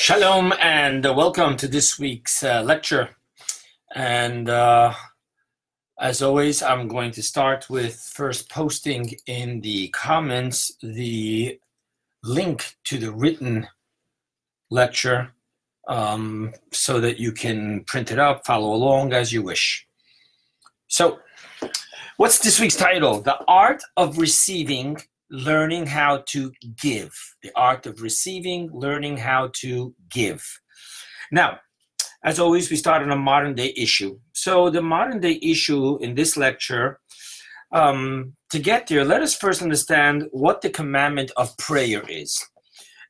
Shalom and welcome to this week's uh, lecture. And uh, as always, I'm going to start with first posting in the comments the link to the written lecture um, so that you can print it up, follow along as you wish. So, what's this week's title? The Art of Receiving learning how to give. The art of receiving, learning how to give. Now, as always, we start on a modern day issue. So, the modern day issue in this lecture, um, to get there, let us first understand what the commandment of prayer is.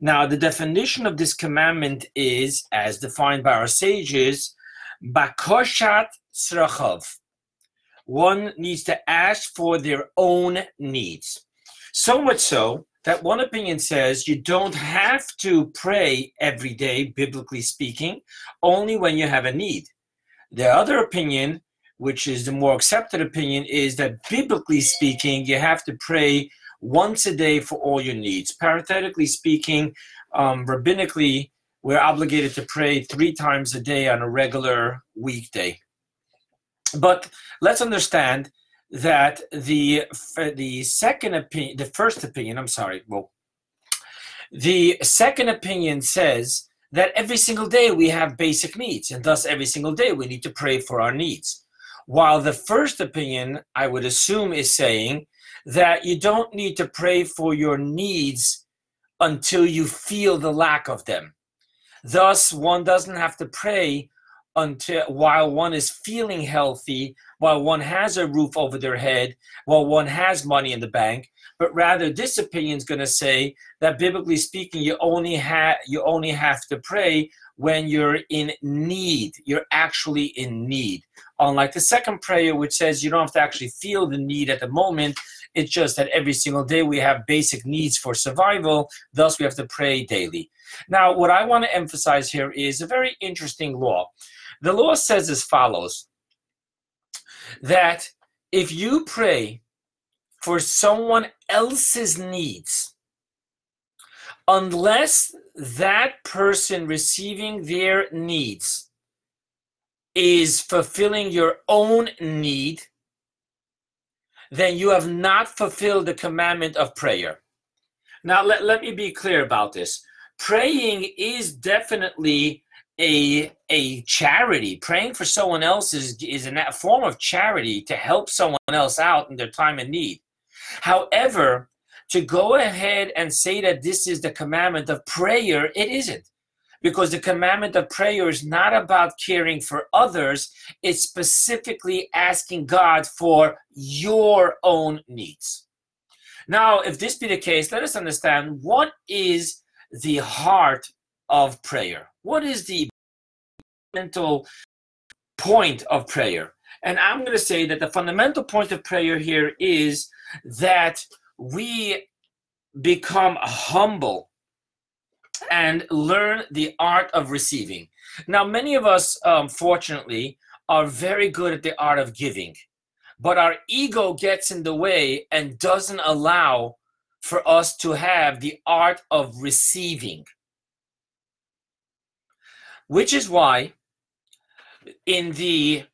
Now, the definition of this commandment is, as defined by our sages, bakoshat tzrochov. One needs to ask for their own needs. So much so that one opinion says you don't have to pray every day, biblically speaking, only when you have a need. The other opinion, which is the more accepted opinion, is that biblically speaking, you have to pray once a day for all your needs. Parenthetically speaking, um, rabbinically, we're obligated to pray three times a day on a regular weekday. But let's understand that the the second opinion, the first opinion, I'm sorry, well, the second opinion says that every single day we have basic needs, and thus every single day we need to pray for our needs. While the first opinion, I would assume, is saying that you don't need to pray for your needs until you feel the lack of them. Thus, one doesn't have to pray until while one is feeling healthy, while one has a roof over their head, while one has money in the bank, but rather this opinion is going to say that biblically speaking, you only have you only have to pray when you're in need. You're actually in need. Unlike the second prayer, which says you don't have to actually feel the need at the moment. It's just that every single day we have basic needs for survival, thus we have to pray daily. Now, what I want to emphasize here is a very interesting law. The law says as follows that if you pray for someone else's needs, unless that person receiving their needs is fulfilling your own need, then you have not fulfilled the commandment of prayer. Now, let, let me be clear about this. Praying is definitely a a charity. Praying for someone else is is a form of charity to help someone else out in their time of need. However to go ahead and say that this is the commandment of prayer it isn't. Because the commandment of prayer is not about caring for others. It's specifically asking god for your own needs. Now if this be the case let us understand what is the heart of prayer. What is the fundamental point of prayer? And I'm going to say that the fundamental point of prayer here is that we become humble and learn the art of receiving. Now, many of us, um, fortunately, are very good at the art of giving, but our ego gets in the way and doesn't allow for us to have the art of receiving. Which is why in the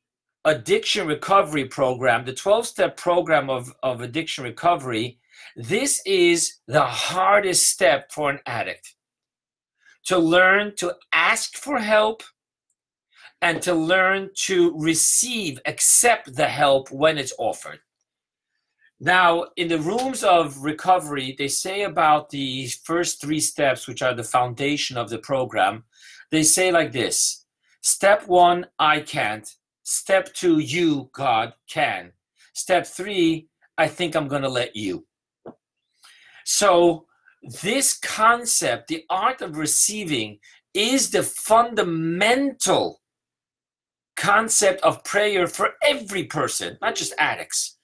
addiction recovery program, the 12 step program of, of addiction recovery, this is the hardest step for an addict to learn to ask for help and to learn to receive, accept the help when it's offered. Now, in the rooms of recovery, they say about the first three steps, which are the foundation of the program, they say like this Step one, I can't. Step two, you, God, can. Step three, I think I'm going to let you. So, this concept, the art of receiving, is the fundamental concept of prayer for every person, not just addicts.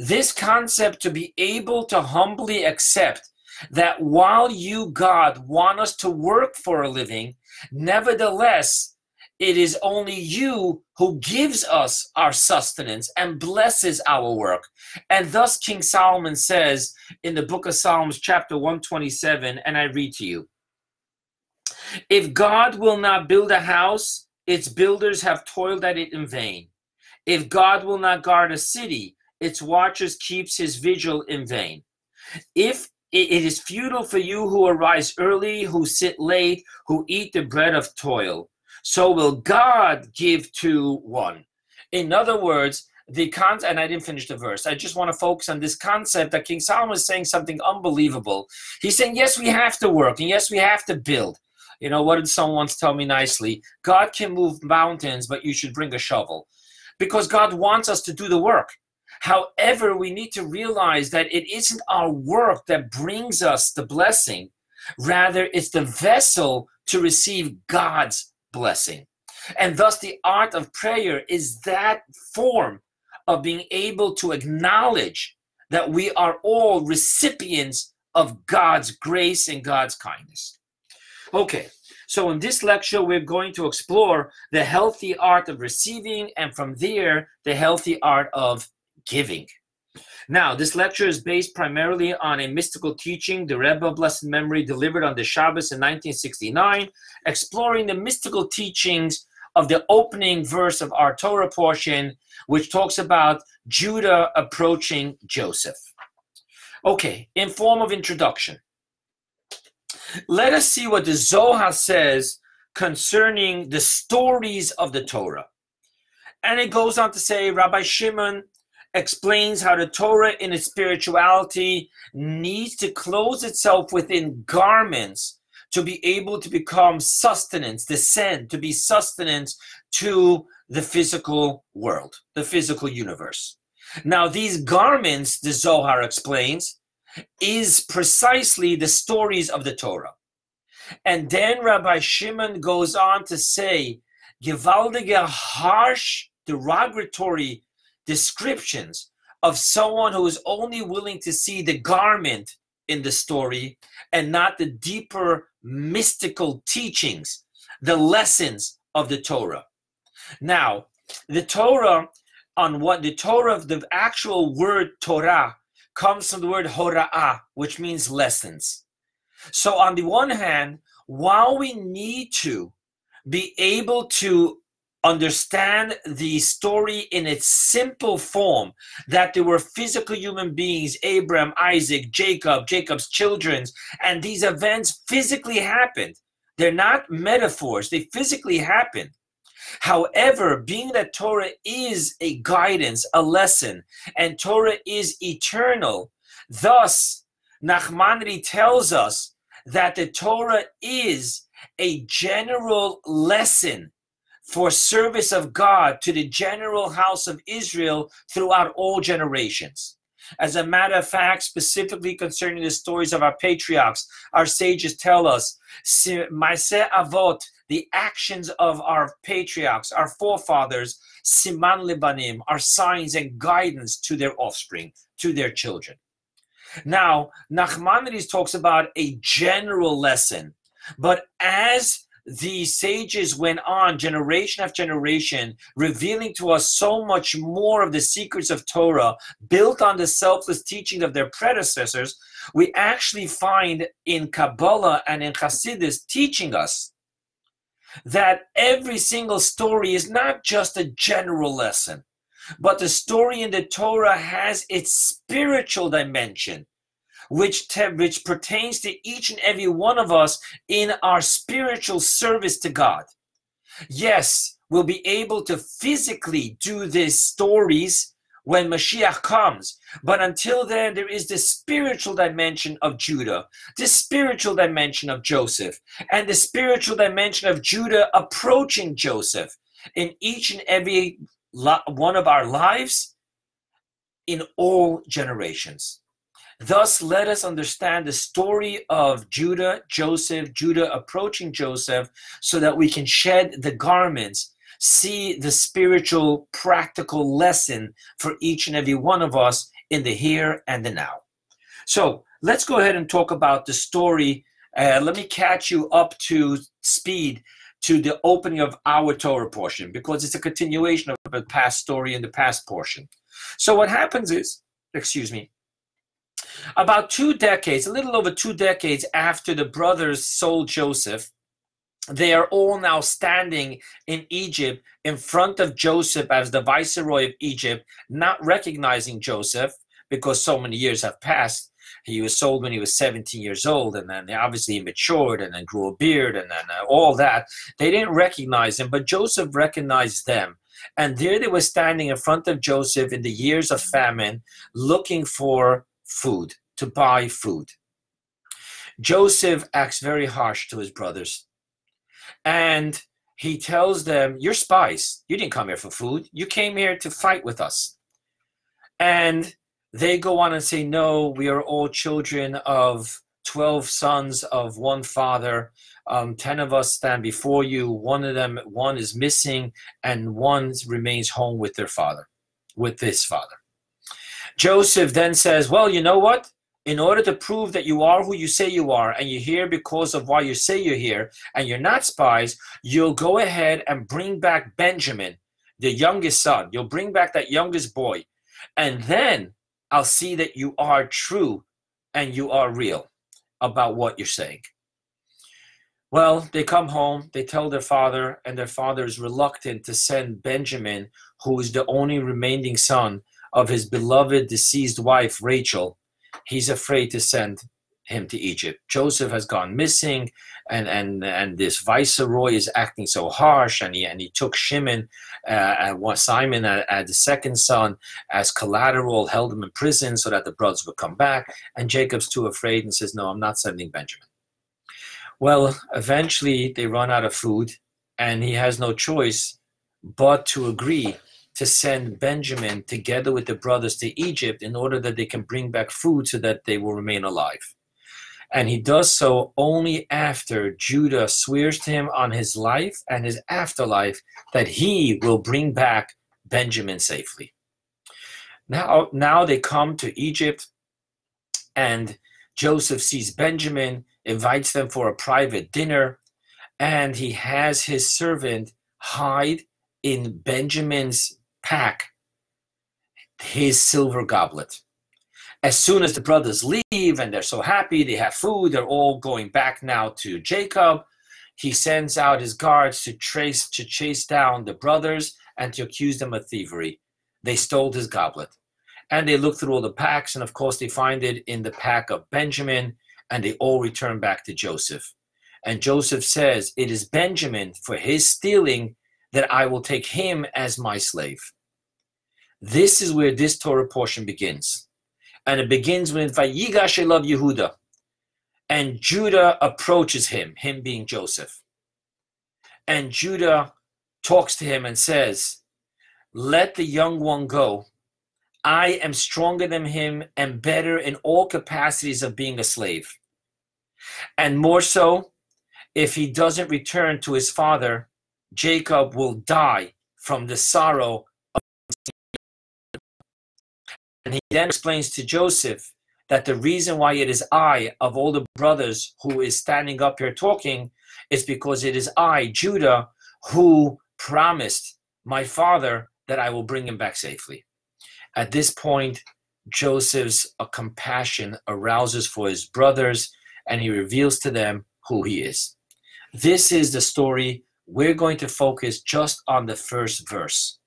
This concept to be able to humbly accept that while you, God, want us to work for a living, nevertheless, it is only you who gives us our sustenance and blesses our work. And thus, King Solomon says in the book of Psalms, chapter 127, and I read to you If God will not build a house, its builders have toiled at it in vain. If God will not guard a city, its watchers keeps his vigil in vain. If it is futile for you who arise early, who sit late, who eat the bread of toil, so will God give to one. In other words, the concept, and I didn't finish the verse. I just want to focus on this concept that King Solomon is saying something unbelievable. He's saying, yes, we have to work, and yes, we have to build. You know, what did someone once tell me nicely? God can move mountains, but you should bring a shovel because God wants us to do the work. However, we need to realize that it isn't our work that brings us the blessing, rather, it's the vessel to receive God's blessing. And thus, the art of prayer is that form of being able to acknowledge that we are all recipients of God's grace and God's kindness. Okay, so in this lecture, we're going to explore the healthy art of receiving and from there, the healthy art of giving. Now, this lecture is based primarily on a mystical teaching the Rebbe Blessed Memory delivered on the Shabbos in 1969, exploring the mystical teachings of the opening verse of our Torah portion, which talks about Judah approaching Joseph. Okay, in form of introduction, let us see what the Zohar says concerning the stories of the Torah. And it goes on to say, Rabbi Shimon explains how the Torah in its spirituality needs to clothe itself within garments to be able to become sustenance, descend, to be sustenance to the physical world, the physical universe. Now, these garments, the Zohar explains, is precisely the stories of the Torah. And then Rabbi Shimon goes on to say, gewaltige, harsh, derogatory descriptions of someone who is only willing to see the garment in the story and not the deeper mystical teachings, the lessons of the Torah. Now, the Torah, on what the Torah the actual word Torah comes from the word hora'ah, which means lessons. So, on the one hand, while we need to be able to understand the story in its simple form that there were physical human beings abraham isaac jacob jacob's children and these events physically happened. They're not metaphors they physically happened however being that torah is a guidance a lesson and torah is eternal thus nachmanides tells us that the torah is a general lesson for service of God to the general house of Israel throughout all generations. As a matter of fact, specifically concerning the stories of our patriarchs, our sages tell us, Maaseh Avot, the actions of our patriarchs, our forefathers, Siman Libanim, are signs and guidance to their offspring, to their children. Now, Nachmanides talks about a general lesson, but as the sages went on generation after generation, revealing to us so much more of the secrets of Torah, built on the selfless teaching of their predecessors. We actually find in Kabbalah and in Hasidus teaching us that every single story is not just a general lesson, but the story in the Torah has its spiritual dimension which, te- which pertains to each and every one of us in our spiritual service to God. Yes, we'll be able to physically do these stories when Mashiach comes. But until then, there is the spiritual dimension of Judah, the spiritual dimension of Joseph, and the spiritual dimension of Judah approaching Joseph in each and every one of our lives in all generations. Thus, let us understand the story of Judah, Joseph, Judah approaching Joseph, so that we can shed the garments, see the spiritual, practical lesson for each and every one of us in the here and the now. So, let's go ahead and talk about the story. Uh, let me catch you up to speed to the opening of our Torah portion because it's a continuation of the past story in the past portion. So, what happens is, excuse me, about two decades, a little over two decades after the brothers sold Joseph, they are all now standing in Egypt in front of Joseph as the viceroy of Egypt, not recognizing Joseph because so many years have passed. He was sold when he was 17 years old, and then obviously he matured and then grew a beard and then uh, all that. They didn't recognize him, but Joseph recognized them. And there they were standing in front of Joseph in the years of famine, looking for food, to buy food. Joseph acts very harsh to his brothers. And he tells them, You're spies. You didn't come here for food. You came here to fight with us. And they go on and say, No, we are all children of 12 sons of one father. Um, 10 of us stand before you. One of them, one is missing, and one remains home with their father, with his father. Joseph then says, Well, you know what? in order to prove that you are who you say you are and you're here because of why you say you're here and you're not spies, you'll go ahead and bring back Benjamin, the youngest son. You'll bring back that youngest boy. And then I'll see that you are true and you are real about what you're saying. Well, they come home, they tell their father, and their father is reluctant to send Benjamin, who is the only remaining son of his beloved deceased wife, Rachel he's afraid to send him to Egypt. Joseph has gone missing, and and and this viceroy is acting so harsh, and he and he took Shimon, uh, Simon, uh, uh, the second son, as collateral, held him in prison so that the brothers would come back. And Jacob's too afraid and says, "No, I'm not sending Benjamin." Well, eventually they run out of food, and he has no choice but to agree to send Benjamin together with the brothers to Egypt in order that they can bring back food so that they will remain alive. And he does so only after Judah swears to him on his life and his afterlife that he will bring back Benjamin safely. Now, now they come to Egypt, and Joseph sees Benjamin, invites them for a private dinner, and he has his servant hide in Benjamin's pack his silver goblet. As soon as the brothers leave and they're so happy, they have food, they're all going back now to Jacob. He sends out his guards to trace to chase down the brothers and to accuse them of thievery. They stole his goblet. And they look through all the packs, and of course, they find it in the pack of Benjamin, and they all return back to Joseph. And Joseph says, It is Benjamin for his stealing that I will take him as my slave. This is where this Torah portion begins. And it begins with Vayigash Elav Yehuda. And Judah approaches him, him being Joseph. And Judah talks to him and says, Let the young one go. I am stronger than him and better in all capacities of being a slave. And more so, if he doesn't return to his father, Jacob will die from the sorrow and he then explains to Joseph that the reason why it is I of all the brothers who is standing up here talking is because it is I, Judah, who promised my father that I will bring him back safely. At this point, Joseph's uh, compassion arouses for his brothers and he reveals to them who he is. This is the story we're going to focus just on the first verse.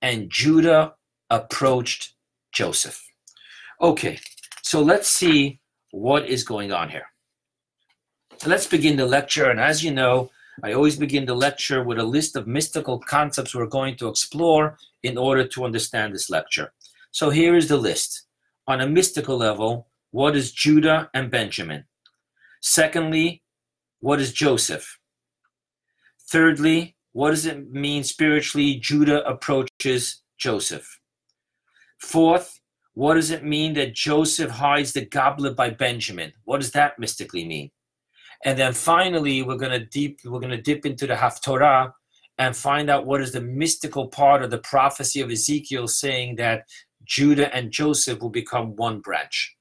And Judah approached Joseph. Okay, so let's see what is going on here. Let's begin the lecture. And as you know, I always begin the lecture with a list of mystical concepts we're going to explore in order to understand this lecture. So here is the list. On a mystical level, what is Judah and Benjamin? Secondly, what is Joseph? Thirdly, what does it mean spiritually Judah approaches Joseph? Fourth, what does it mean that Joseph hides the goblet by Benjamin? What does that mystically mean? And then finally, we're gonna deep we're gonna dip into the Haftorah and find out what is the mystical part of the prophecy of Ezekiel saying that Judah and Joseph will become one branch.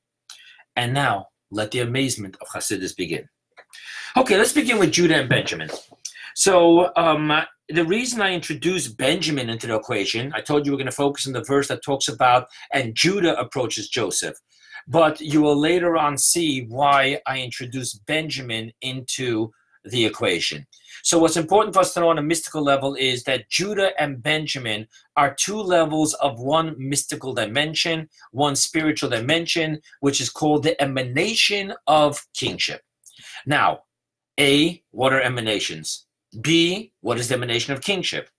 And now, let the amazement of Hasidus begin. Okay, let's begin with Judah and Benjamin. So um, the reason I introduced Benjamin into the equation, I told you we're going to focus on the verse that talks about and Judah approaches Joseph. But you will later on see why I introduced Benjamin into the equation. So, what's important for us to know on a mystical level is that Judah and Benjamin are two levels of one mystical dimension, one spiritual dimension, which is called the emanation of kingship. Now, A, what are emanations? B, what is the emanation of kingship?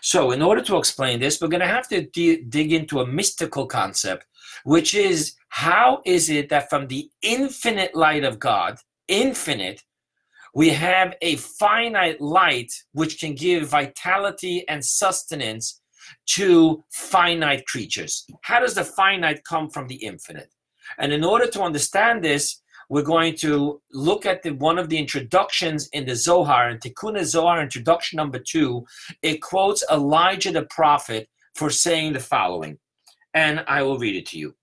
So, in order to explain this, we're going to have to d- dig into a mystical concept, which is how is it that from the infinite light of God, infinite, we have a finite light which can give vitality and sustenance to finite creatures. How does the finite come from the infinite? And in order to understand this, we're going to look at the, one of the introductions in the Zohar, in Tikkun Zohar, introduction number two. It quotes Elijah the prophet for saying the following, and I will read it to you.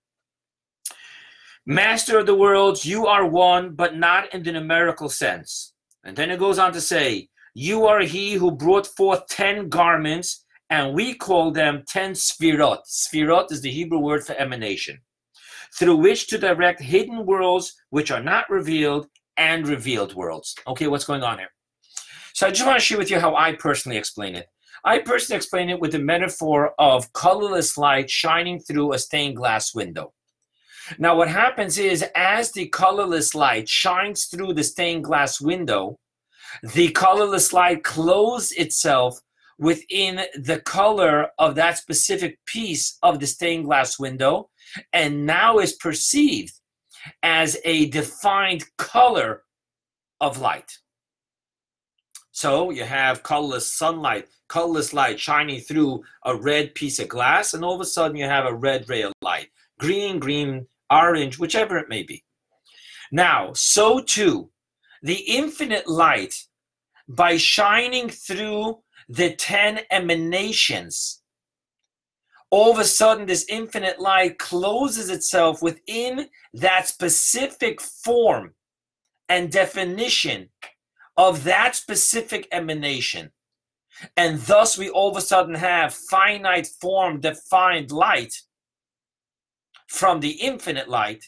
Master of the worlds, you are one, but not in the numerical sense. And then it goes on to say, You are he who brought forth ten garments, and we call them ten sfirot. Sfirot is the Hebrew word for emanation, through which to direct hidden worlds which are not revealed and revealed worlds. Okay, what's going on here? So I just want to share with you how I personally explain it. I personally explain it with the metaphor of colorless light shining through a stained glass window. Now, what happens is as the colorless light shines through the stained glass window, the colorless light clothes itself within the color of that specific piece of the stained glass window and now is perceived as a defined color of light. So you have colorless sunlight, colorless light shining through a red piece of glass, and all of a sudden you have a red ray of light. Green, green, orange, whichever it may be. Now, so too, the infinite light, by shining through the 10 emanations, all of a sudden, this infinite light closes itself within that specific form and definition of that specific emanation. And thus, we all of a sudden have finite form defined light from the infinite light.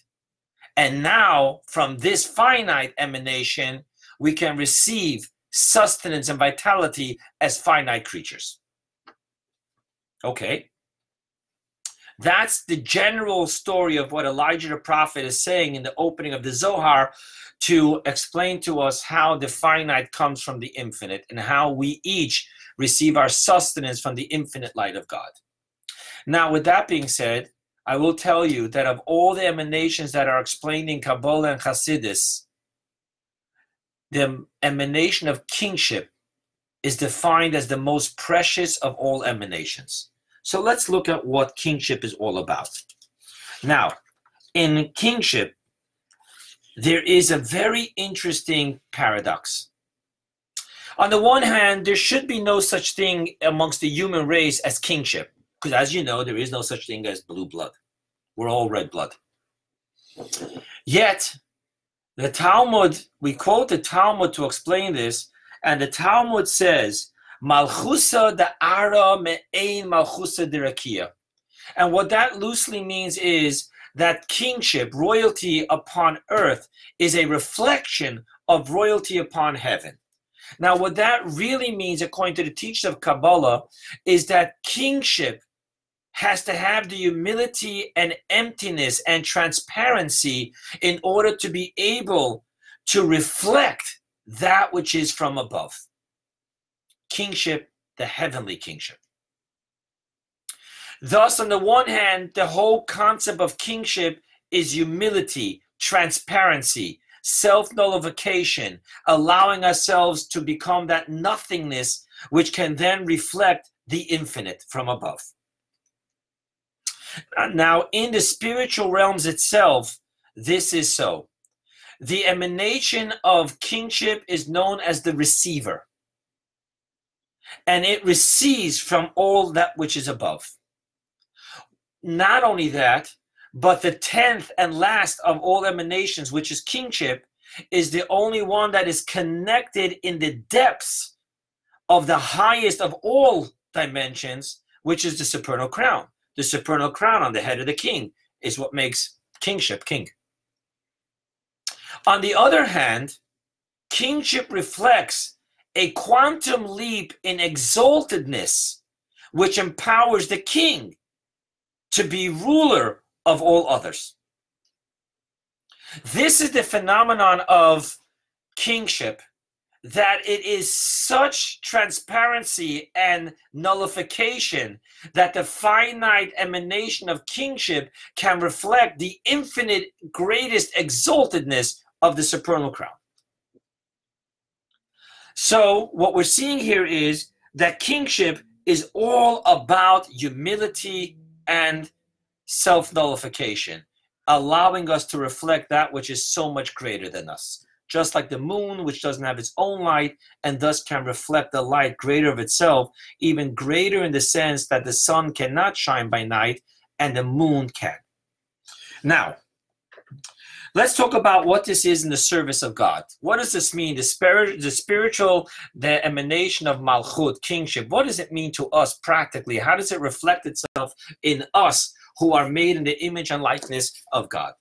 And now, from this finite emanation, we can receive sustenance and vitality as finite creatures. Okay. That's the general story of what Elijah the prophet is saying in the opening of the Zohar to explain to us how the finite comes from the infinite and how we each receive our sustenance from the infinite light of God. Now, with that being said, I will tell you that of all the emanations that are explained in Kabbalah and Hasidus, the emanation of kingship is defined as the most precious of all emanations. So let's look at what kingship is all about. Now, in kingship, there is a very interesting paradox. On the one hand, there should be no such thing amongst the human race as kingship. Because as you know, there is no such thing as blue blood. We're all red blood. Yet, the Talmud, we quote the Talmud to explain this, and the Talmud says, Malchusa de ara me'ein malchusa de And what that loosely means is that kingship, royalty upon earth, is a reflection of royalty upon heaven. Now, what that really means, according to the teachings of Kabbalah, is that kingship has to have the humility and emptiness and transparency in order to be able to reflect that which is from above. Kingship, the heavenly kingship. Thus, on the one hand, the whole concept of kingship is humility, transparency, self nullification, allowing ourselves to become that nothingness which can then reflect the infinite from above. Now, in the spiritual realms itself, this is so. The emanation of kingship is known as the receiver, and it receives from all that which is above. Not only that, but the tenth and last of all emanations, which is kingship, is the only one that is connected in the depths of the highest of all dimensions, which is the supernal crown the supernal crown on the head of the king is what makes kingship king. On the other hand, kingship reflects a quantum leap in exaltedness, which empowers the king to be ruler of all others. This is the phenomenon of kingship that it is such transparency and nullification that the finite emanation of kingship can reflect the infinite greatest exaltedness of the supernal crown. So, what we're seeing here is that kingship is all about humility and self nullification, allowing us to reflect that which is so much greater than us just like the moon, which doesn't have its own light and thus can reflect the light greater of itself, even greater in the sense that the sun cannot shine by night and the moon can. Now, let's talk about what this is in the service of God. What does this mean? The spirit, the spiritual, the emanation of Malchut, kingship. What does it mean to us practically? How does it reflect itself in us who are made in the image and likeness of God?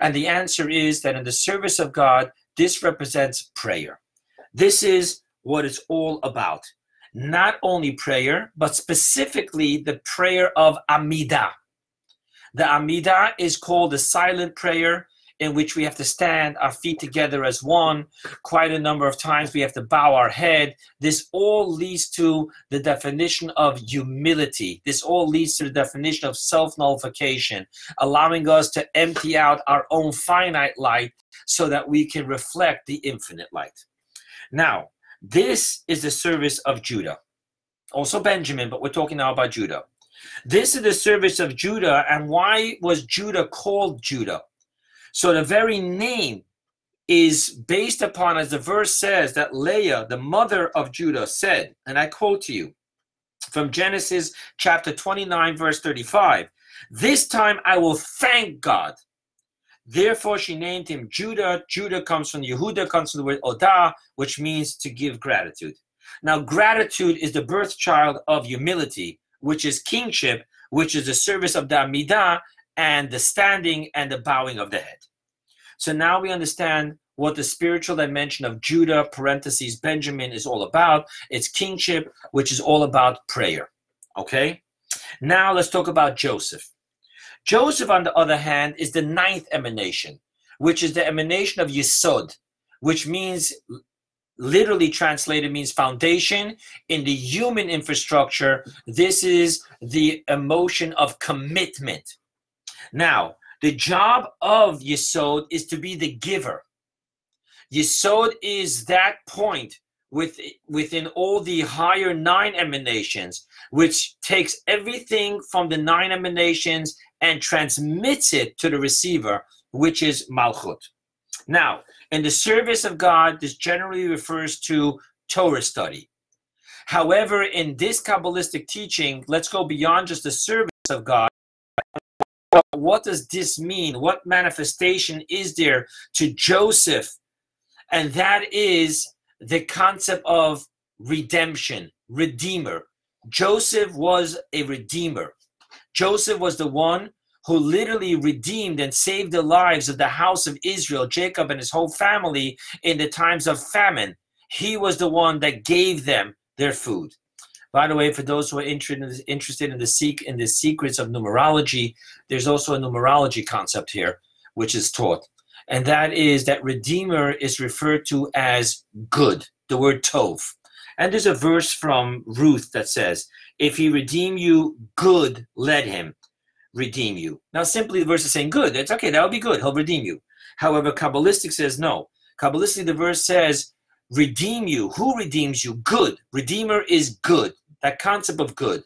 And the answer is that in the service of God, this represents prayer. This is what it's all about. Not only prayer, but specifically the prayer of Amidah. The Amidah is called the silent prayer in which we have to stand our feet together as one. Quite a number of times we have to bow our head. This all leads to the definition of humility. This all leads to the definition of self nullification, allowing us to empty out our own finite light so that we can reflect the infinite light. Now, this is the service of Judah. Also Benjamin, but we're talking now about Judah. This is the service of Judah, and why was Judah called Judah? So the very name is based upon, as the verse says, that Leah, the mother of Judah, said, and I quote to you from Genesis chapter 29, verse 35 This time I will thank God. Therefore, she named him Judah. Judah comes from Yehuda, comes from the word Odah, which means to give gratitude. Now, gratitude is the birth child of humility, which is kingship, which is the service of the Amidah, and the standing and the bowing of the head. So now we understand what the spiritual dimension of Judah, parentheses, Benjamin is all about. It's kingship, which is all about prayer. Okay? Now let's talk about Joseph. Joseph, on the other hand, is the ninth emanation, which is the emanation of Yesod, which means literally translated means foundation in the human infrastructure this is the emotion of commitment now, the job of Yesod is to be the giver. Yesod is that point with, within all the higher nine emanations, which takes everything from the nine emanations and transmits it to the receiver, which is Malchut. Now, in the service of God, this generally refers to Torah study. However, in this Kabbalistic teaching, let's go beyond just the service of God what does this mean? What manifestation is there to Joseph? And that is the concept of redemption, redeemer. Joseph was a redeemer. Joseph was the one who literally redeemed and saved the lives of the house of Israel, Jacob and his whole family in the times of famine. He was the one that gave them their food. By the way, for those who are interested in the seek in the secrets of numerology, there's also a numerology concept here, which is taught, and that is that Redeemer is referred to as good. The word tov, and there's a verse from Ruth that says, "If he redeem you, good, let him redeem you." Now, simply the verse is saying good. It's okay. That will be good. He'll redeem you. However, Kabbalistic says no. Kabbalistic, the verse says redeem you. Who redeems you? Good. Redeemer is good. That concept of good.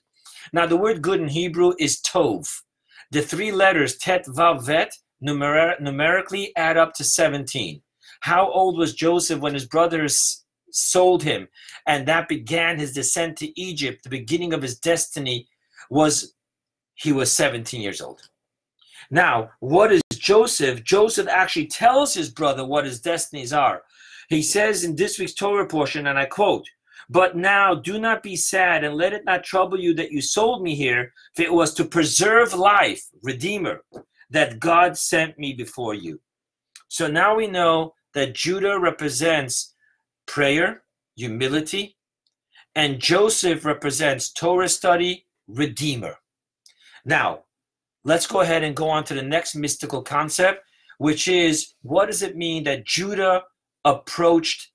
Now, the word good in Hebrew is tov. The three letters tet, vav, vet numer- numerically add up to 17. How old was Joseph when his brothers sold him and that began his descent to Egypt? The beginning of his destiny was he was 17 years old. Now, what is Joseph? Joseph actually tells his brother what his destinies are. He says in this week's Torah portion, and I quote, But now do not be sad, and let it not trouble you that you sold me here, for it was to preserve life, Redeemer, that God sent me before you. So now we know that Judah represents prayer, humility, and Joseph represents Torah study, redeemer. Now, let's go ahead and go on to the next mystical concept, which is what does it mean that Judah approached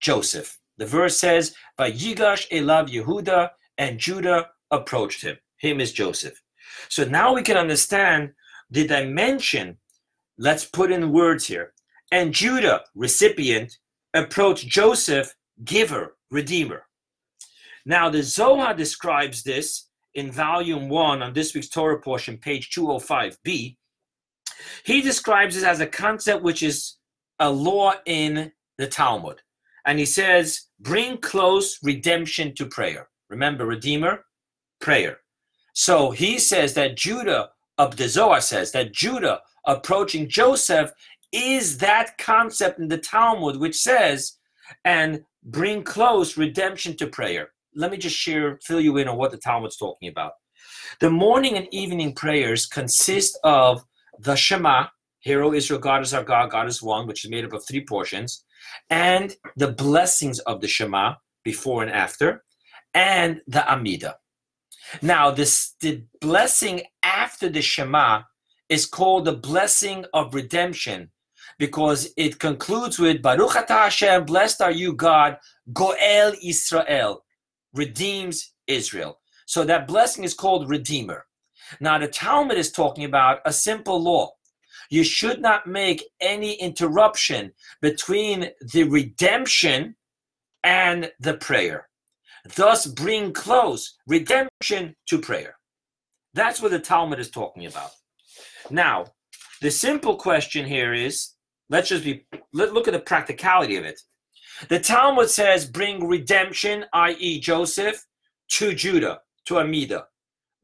Joseph? The verse says, Yigash Elav Yehuda, and Judah approached him. Him is Joseph. So now we can understand the dimension. Let's put in words here. And Judah, recipient, approached Joseph, giver, redeemer. Now, the Zohar describes this in volume one on this week's Torah portion, page 205b. He describes it as a concept which is a law in the Talmud. And he says, bring close redemption to prayer. Remember, Redeemer, prayer. So he says that Judah, of the Zohar says that Judah approaching Joseph is that concept in the Talmud which says, and bring close redemption to prayer. Let me just share, fill you in on what the Talmud's talking about. The morning and evening prayers consist of the Shema, Hear O Israel, God is our God, God is one, which is made up of three portions, and the blessings of the Shema before and after, and the Amida. Now, this the blessing after the Shema is called the blessing of redemption because it concludes with Baruch Atah Hashem, blessed are you, God, Goel Israel, redeems Israel. So that blessing is called Redeemer. Now, the Talmud is talking about a simple law. You should not make any interruption between the redemption and the prayer. Thus, bring close redemption to prayer. That's what the Talmud is talking about. Now, the simple question here is let's just be let, look at the practicality of it. The Talmud says, bring redemption, i.e., Joseph, to Judah, to Amida.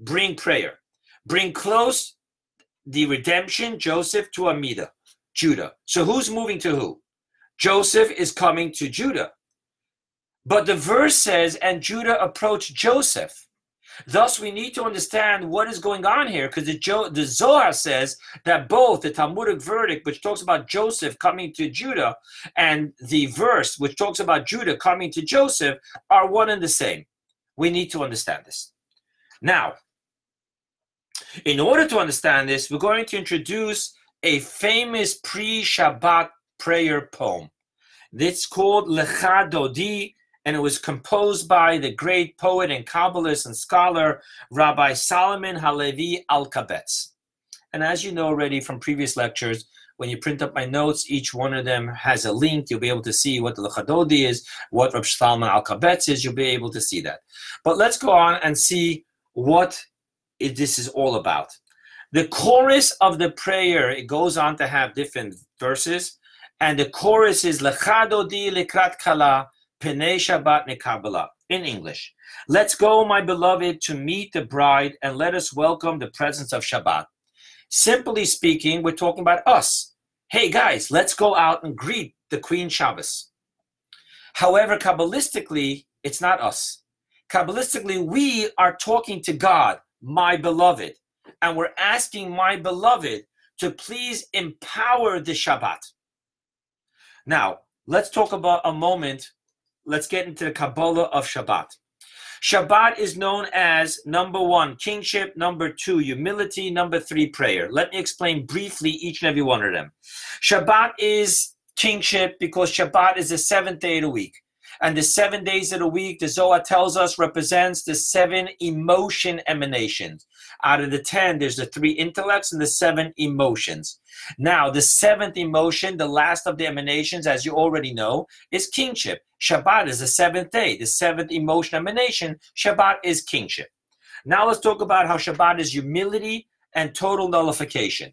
Bring prayer. Bring close the redemption, Joseph, to Amida, Judah. So who's moving to who? Joseph is coming to Judah. But the verse says, and Judah approached Joseph. Thus, we need to understand what is going on here because the, jo- the Zohar says that both the Talmudic verdict, which talks about Joseph coming to Judah, and the verse, which talks about Judah coming to Joseph, are one and the same. We need to understand this. Now, in order to understand this, we're going to introduce a famous pre Shabbat prayer poem. It's called Lecha Dodi, and it was composed by the great poet and Kabbalist and scholar Rabbi Solomon Halevi Alkabetz. And as you know already from previous lectures, when you print up my notes, each one of them has a link. You'll be able to see what the Lechadodi is, what Rabbi Solomon Alkabetz is. You'll be able to see that. But let's go on and see what it, this is all about. The chorus of the prayer, it goes on to have different verses. And the chorus is Kala Shabbat Nekabbalah in English. Let's go, my beloved, to meet the bride and let us welcome the presence of Shabbat. Simply speaking, we're talking about us. Hey guys, let's go out and greet the Queen Shabbos. However, Kabbalistically, it's not us. Kabbalistically, we are talking to God, my beloved, and we're asking my beloved to please empower the Shabbat. Now, let's talk about a moment let's get into the Kabbalah of Shabbat. Shabbat is known as number one, kingship, number two, humility, number three, prayer. Let me explain briefly each and every one of them. Shabbat is kingship because Shabbat is the seventh day of the week. And the seven days of the week, the Zohar tells us, represents the seven emotion emanations. Out of the ten, there's the three intellects and the seven emotions. Now, the seventh emotion, the last of the emanations, as you already know, is kingship. Shabbat is the seventh day, the seventh emotion emanation. Shabbat is kingship. Now, let's talk about how Shabbat is humility and total nullification.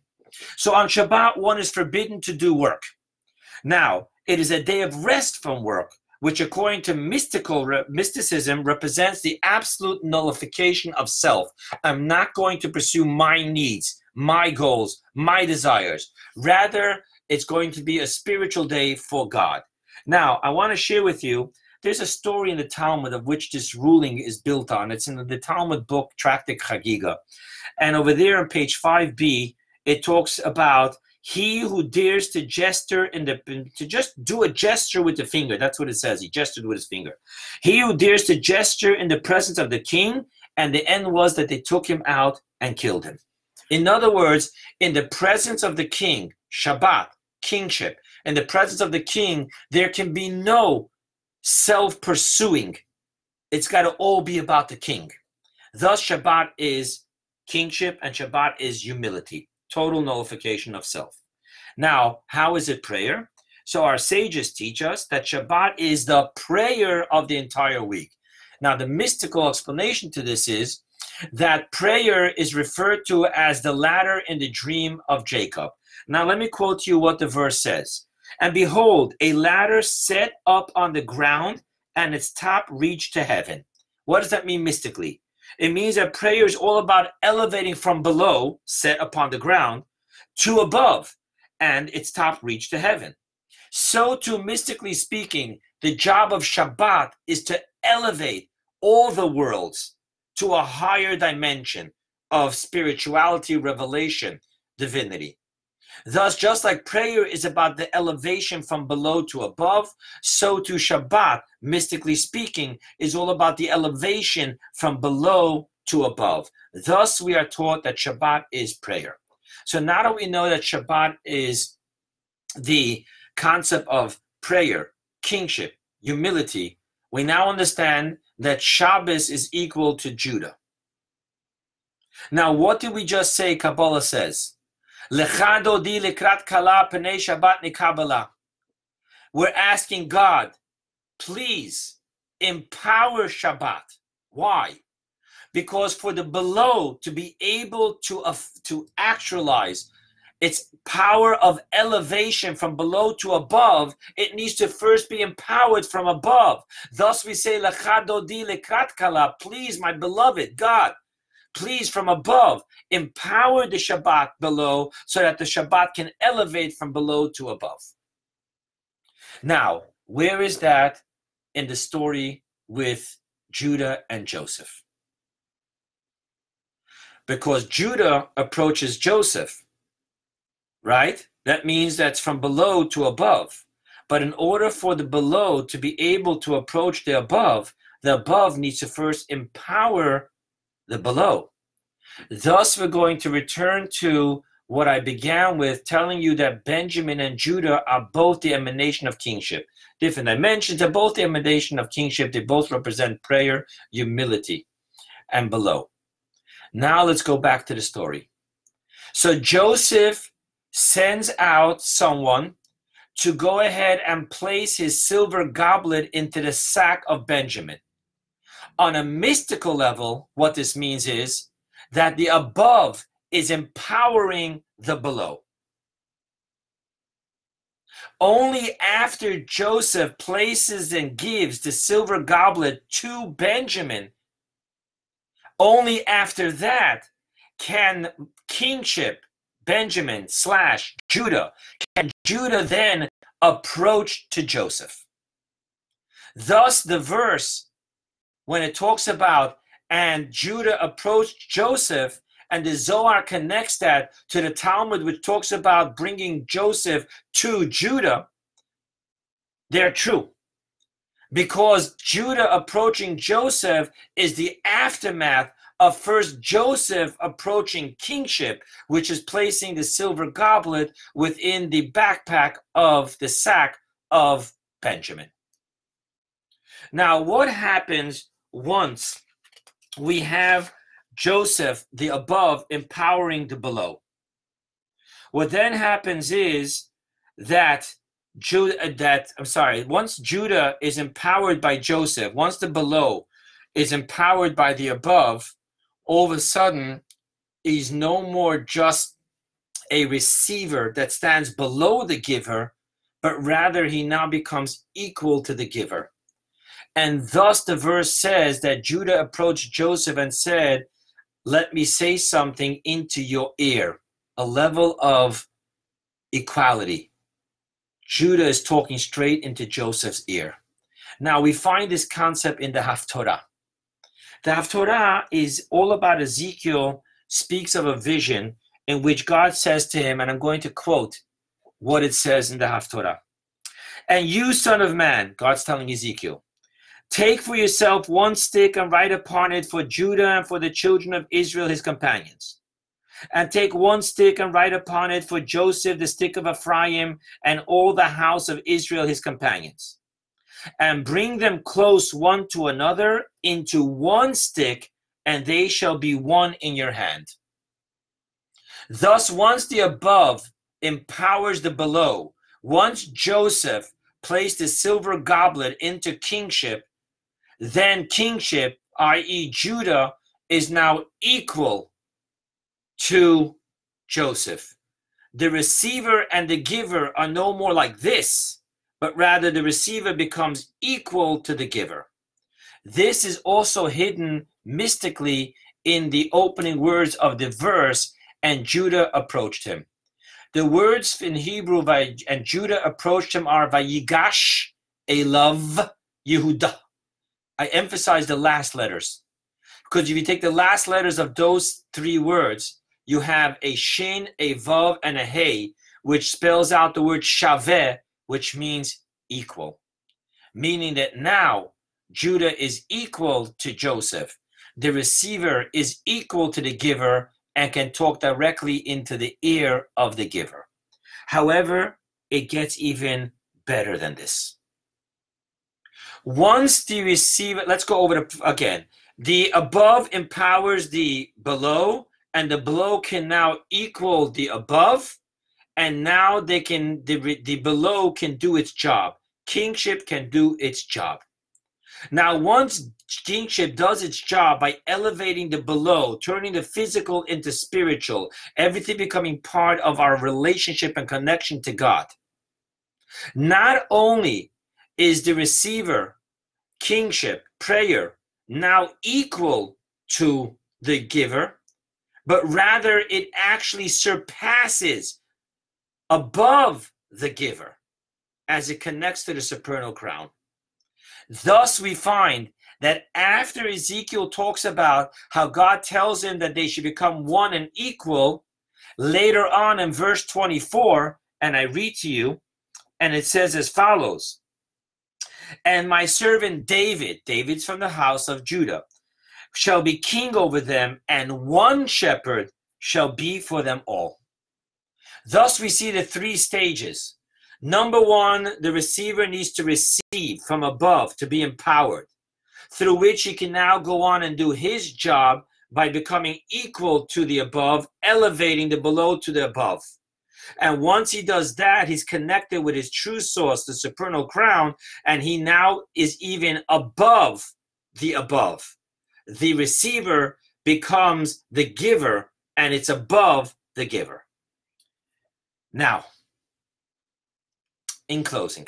So, on Shabbat, one is forbidden to do work. Now, it is a day of rest from work which according to mystical mysticism represents the absolute nullification of self. I'm not going to pursue my needs, my goals, my desires. Rather, it's going to be a spiritual day for God. Now, I want to share with you there's a story in the Talmud of which this ruling is built on. It's in the Talmud book Tractate Chagiga. And over there on page 5b, it talks about he who dares to gesture in the to just do a gesture with the finger. That's what it says. He gestured with his finger. He who dares to gesture in the presence of the king and the end was that they took him out and killed him. In other words in the presence of the king shabbat kingship in the presence of the king there can be no self-pursuing. It's got to all be about the king. Thus shabbat is kingship and shabbat is humility total nullification of self. Now, how is it prayer? So our sages teach us that Shabbat is the prayer of the entire week. Now, the mystical explanation to this is that prayer is referred to as the ladder in the dream of Jacob. Now, let me quote you what the verse says. And behold, a ladder set up on the ground, and its top reached to heaven. What does that mean mystically? It means that prayer is all about elevating from below, set upon the ground, to above, and its top reach to heaven. So, too, mystically speaking, the job of Shabbat is to elevate all the worlds to a higher dimension of spirituality, revelation, divinity. Thus, just like prayer is about the elevation from below to above, so too Shabbat, mystically speaking, is all about the elevation from below to above. Thus, we are taught that Shabbat is prayer. So now that we know that Shabbat is the concept of prayer, kingship, humility, we now understand that Shabbos is equal to Judah. Now, what did we just say Kabbalah says? We're asking God, please empower Shabbat. Why? Because for the below to be able to, uh, to actualize its power of elevation from below to above, it needs to first be empowered from above. Thus we say, Please, my beloved God, please from above empower the Shabbat below so that the Shabbat can elevate from below to above. Now, where is that in the story with Judah and Joseph? Because Judah approaches Joseph, right? That means that's from below to above. But in order for the below to be able to approach the above, the above needs to first empower the below. Thus, we're going to return to what I began with, telling you that Benjamin and Judah are both the emanation of kingship. Different dimensions are both the emanation of kingship. They both represent prayer, humility, and below. Now let's go back to the story. So Joseph sends out someone to go ahead and place his silver goblet into the sack of Benjamin. On a mystical level, what this means is that the above is empowering the below. Only after Joseph places and gives the silver goblet to Benjamin, only after that can kingship, Benjamin slash Judah, can Judah then approach to Joseph. Thus, the verse, when it talks about and Judah approached Joseph, and the Zohar connects that to the Talmud, which talks about bringing Joseph to Judah, they're true. Because Judah approaching Joseph is the aftermath of first Joseph approaching kingship, which is placing the silver goblet within the backpack of the sack of Benjamin. Now, what happens once we have Joseph, the above, empowering the below. What then happens is that Judah, uh, that I'm sorry, once Judah is empowered by Joseph, once the below is empowered by the above, all of a sudden he's no more just a receiver that stands below the giver, but rather he now becomes equal to the giver. And thus the verse says that Judah approached Joseph and said, Let me say something into your ear, a level of equality. Judah is talking straight into Joseph's ear. Now we find this concept in the Haftorah. The Haftorah is all about Ezekiel, speaks of a vision, in which God says to him, and I'm going to quote what it says in the Haftorah. And you, son of man, God's telling Ezekiel, take for yourself one stick and write upon it for Judah and for the children of Israel, his companions. And take one stick and write upon it for Joseph, the stick of Ephraim, and all the house of Israel, his companions. And bring them close one to another into one stick, and they shall be one in your hand. Thus, once the above empowers the below, once Joseph placed the silver goblet into kingship, then kingship, i.e., Judah, is now equal to Joseph. The receiver and the giver are no more like this, but rather the receiver becomes equal to the giver. This is also hidden mystically in the opening words of the verse, and Judah approached him. The words in Hebrew, and Judah approached him, are Vayigash Elav Yehuda. I emphasize the last letters. Because if you take the last letters of those three words, you have a shin, a vav, and a hey, which spells out the word shaveh, which means equal. Meaning that now Judah is equal to Joseph. The receiver is equal to the giver and can talk directly into the ear of the giver. However, it gets even better than this. Once the receiver, let's go over it again. The above empowers the below, and the below can now equal the above, and now they can the, the below can do its job. Kingship can do its job. Now, once kingship does its job by elevating the below, turning the physical into spiritual, everything becoming part of our relationship and connection to God. Not only is the receiver, kingship, prayer now equal to the giver, but rather it actually surpasses above the giver as it connects to the supernal crown. Thus, we find that after Ezekiel talks about how God tells him that they should become one and equal, later on in verse 24, and I read to you, and it says as follows And my servant David, David's from the house of Judah, shall be king over them, and one shepherd shall be for them all. Thus, we see the three stages. Number one, the receiver needs to receive from above to be empowered, through which he can now go on and do his job by becoming equal to the above, elevating the below to the above. And once he does that, he's connected with his true source, the supernal crown, and he now is even above the above the receiver becomes the giver and it's above the giver. Now, in closing,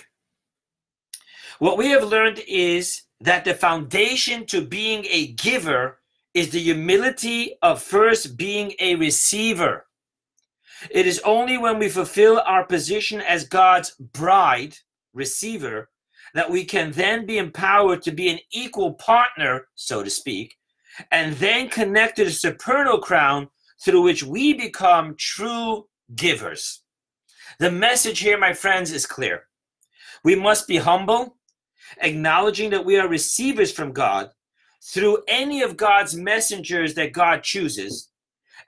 what we have learned is that the foundation to being a giver is the humility of first being a receiver. It is only when we fulfill our position as God's bride, receiver, that we can then be empowered to be an equal partner, so to speak, and then connect to the supernal crown through which we become true givers. The message here, my friends, is clear. We must be humble, acknowledging that we are receivers from God through any of God's messengers that God chooses,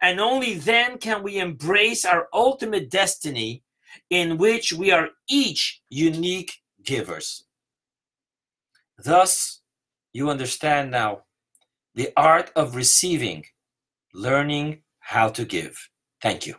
and only then can we embrace our ultimate destiny in which we are each unique givers. Thus, you understand now the art of receiving, learning how to give. Thank you.